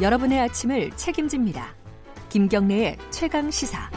여러분의 아침을 책임집니다. 김경래의 최강 시사.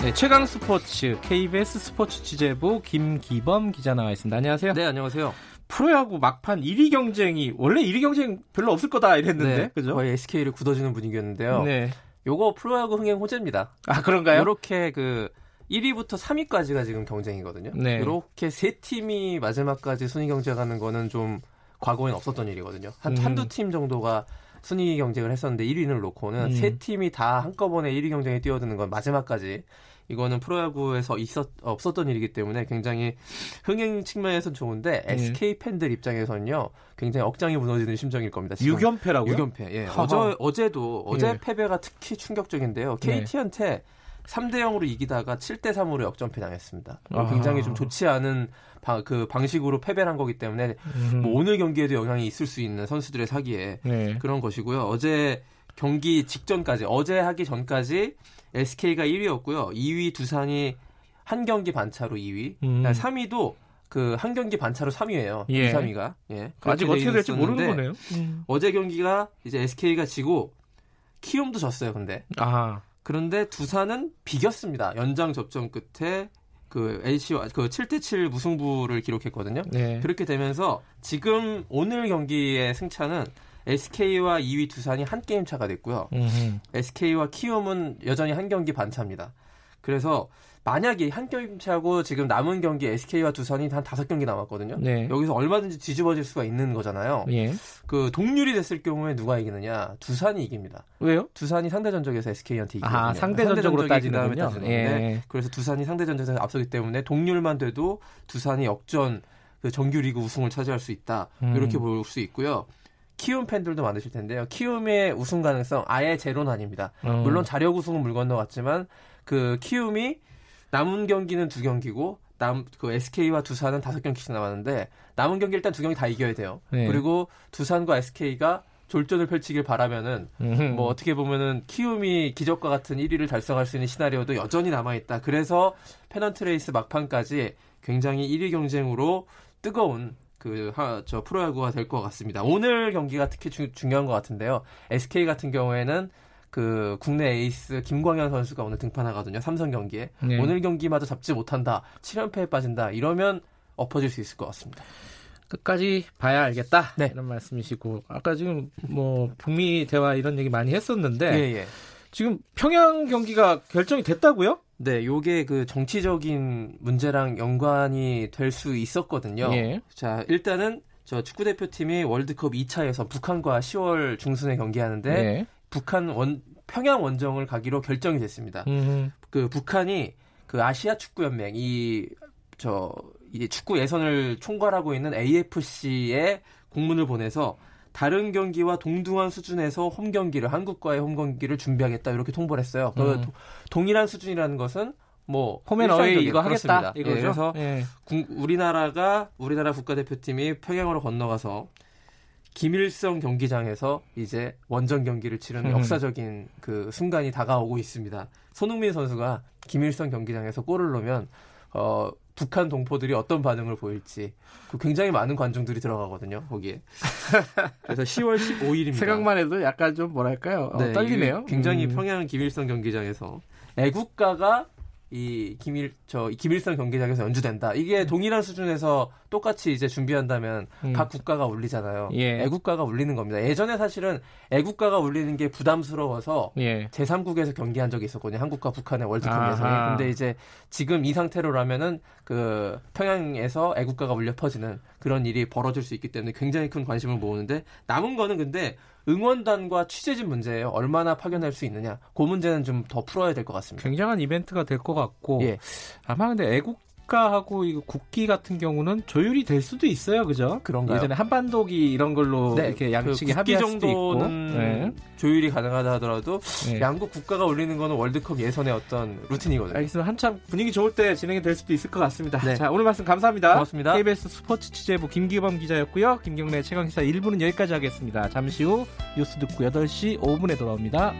네, 최강 스포츠 KBS 스포츠 취재부 김기범 기자 나와 있습니다. 안녕하세요. 네, 안녕하세요. 프로야구 막판 1위 경쟁이 원래 1위 경쟁 별로 없을 거다 이랬는데 네, 그죠? 거의 SK를 굳어주는 분위기였는데요. 네. 요거 프로야구 흥행 호재입니다. 아 그런가요? 이렇게 그 1위부터 3위까지가 지금 경쟁이거든요. 네. 이렇게 세 팀이 마지막까지 순위 경쟁하는 거는 좀 과거엔 없었던 일이거든요. 한 음. 한두 팀 정도가 순위 경쟁을 했었는데 1위를 놓고는 음. 세 팀이 다 한꺼번에 1위 경쟁에 뛰어드는 건 마지막까지 이거는 프로야구에서 있었 없었던 일이기 때문에 굉장히 흥행 측면에서는 좋은데 네. SK 팬들 입장에서는요 굉장히 억장이 무너지는 심정일 겁니다. 지금. 6연패라고요? 6연패. 예. 어제 어제도 어제 예. 패배가 특히 충격적인데요. 네. KT한테 3대 0으로 이기다가 7대 3으로 역전패 당했습니다. 아하. 굉장히 좀 좋지 않은 방, 그 방식으로 패배를 한 거기 때문에 음. 뭐 오늘 경기에도 영향이 있을 수 있는 선수들의 사기에 네. 그런 것이고요. 어제 경기 직전까지 어제 하기 전까지 SK가 1위였고요. 2위 두산이 한 경기 반차로 2위. 음. 3위도 그 한 경기 반차로 3위예요. 예. 2, 3위가. 예. 아직 어떻게 돼 될지 모르는 거네요. 음. 어제 경기가 이제 SK가 지고 키움도 졌어요. 근데 아, 그런데 두산은 비겼습니다. 연장 접전 끝에 그 LC와 그 7대7 무승부를 기록했거든요. 네. 그렇게 되면서 지금 오늘 경기의 승차는 SK와 2위 두산이 한 게임 차가 됐고요. 음흠. SK와 키움은 여전히 한 경기 반차입니다. 그래서 만약에 한 게임 차고 지금 남은 경기 SK와 두산이 한 다섯 경기 남았거든요. 네. 여기서 얼마든지 뒤집어질 수가 있는 거잖아요. 예. 그 동률이 됐을 경우에 누가 이기느냐? 두산이 이깁니다. 왜요? 두산이 상대 전적에서 SK한테 이기거든요. 아, 상대 전적으로 따지는군요. 예. 그래서 두산이 상대 전적에서 앞서기 때문에 동률만 돼도 두산이 역전 그 정규리그 우승을 차지할 수 있다. 음. 이렇게 볼 수 있고요. 키움 팬들도 많으실 텐데요. 키움의 우승 가능성 아예 제로는 아닙니다. 어. 물론 자력 우승은 물 건너갔지만 그 키움이 남은 경기는 두 경기고 남 그 SK와 두산은 다섯 경기씩 남았는데 남은 경기 일단 두 경기 다 이겨야 돼요. 네. 그리고 두산과 SK가 졸전을 펼치길 바라면은 음흠. 뭐 어떻게 보면은 키움이 기적과 같은 1위를 달성할 수 있는 시나리오도 여전히 남아 있다. 그래서 페넌트 레이스 막판까지 굉장히 1위 경쟁으로 뜨거운 그저 프로야구가 될 것 같습니다. 오늘 경기가 특히 주- 중요한 것 같은데요. SK 같은 경우에는 그 국내 에이스 김광현 선수가 오늘 등판하거든요. 삼성 경기에 네. 오늘 경기마저 잡지 못한다. 7연패에 빠진다. 이러면 엎어질 수 있을 것 같습니다. 끝까지 봐야 알겠다. 네. 이런 말씀이시고 아까 지금 뭐 북미 대화 이런 얘기 많이 했었는데 예, 예. 지금 평양 경기가 결정이 됐다고요? 네, 요게 그 정치적인 문제랑 연관이 될 수 있었거든요. 예. 자, 일단은 저 축구 대표팀이 월드컵 2차에서 북한과 10월 중순에 경기하는데 네. 북한 원 평양 원정을 가기로 결정이 됐습니다. 음. 그 북한이 그 아시아 축구 연맹 이저 이 축구 예선을 총괄하고 있는 AFC에 공문을 보내서 다른 경기와 동등한 수준에서 홈 경기를 한국과의 홈 경기를 준비하겠다 이렇게 통보를 했어요. 그 음. 도- 동일한 수준이라는 것은 뭐 홈앤 어웨이 이거 하겠다. 예, 이거죠. 그래서 예. 국- 우리나라가 우리나라 국가대표팀이 평양으로 건너가서 김일성 경기장에서 이제 원정 경기를 치르는 음. 역사적인 그 순간이 다가오고 있습니다. 손흥민 선수가 김일성 경기장에서 골을 넣으면 어, 북한 동포들이 어떤 반응을 보일지 그 굉장히 많은 관중들이 들어가거든요 거기에. 그래서 10월 15일입니다. 생각만 해도 약간 좀 뭐랄까요? 어, 떨리네요. 굉장히 음. 평양 김일성 경기장에서 애국가가 이 김일 저 김일성 경기장에서 연주된다. 이게 동일한 수준에서 똑같이 이제 준비한다면 음. 각 국가가 울리잖아요. 예. 애국가가 울리는 겁니다. 예전에 사실은 애국가가 울리는 게 부담스러워서 예. 제3국에서 경기한 적이 있었거든요. 한국과 북한의 월드컵 아하. 예선에. 근데 이제 지금 이 상태로라면은 그 평양에서 애국가가 울려 퍼지는 그런 일이 벌어질 수 있기 때문에 굉장히 큰 관심을 모으는데 남은 거는 근데 응원단과 취재진 문제예요. 얼마나 파견할 수 있느냐. 그 문제는 좀 더 풀어야 될 것 같습니다. 굉장한 이벤트가 될 것 같고 예. 아마 근데 애국 가하고 이거 국기 같은 경우는 조율이 될 수도 있어요, 그죠? 그런가요? 예전에 한반도기 이런 걸로 네, 이렇게 양측이 그 합의할 수도 있고. 네. 조율이 가능하다 하더라도 네. 양국 국가가 올리는 거는 월드컵 예선의 어떤 루틴이거든요. 알겠습니다. 한참 분위기 좋을 때 진행이 될 수도 있을 것 같습니다. 네. 자, 오늘 말씀 감사합니다. 고맙습니다. KBS 스포츠 취재부 김기범 기자였고요. 김경래 최강 기사 1부는 여기까지 하겠습니다. 잠시 후 뉴스 듣고 8시 5분에 돌아옵니다.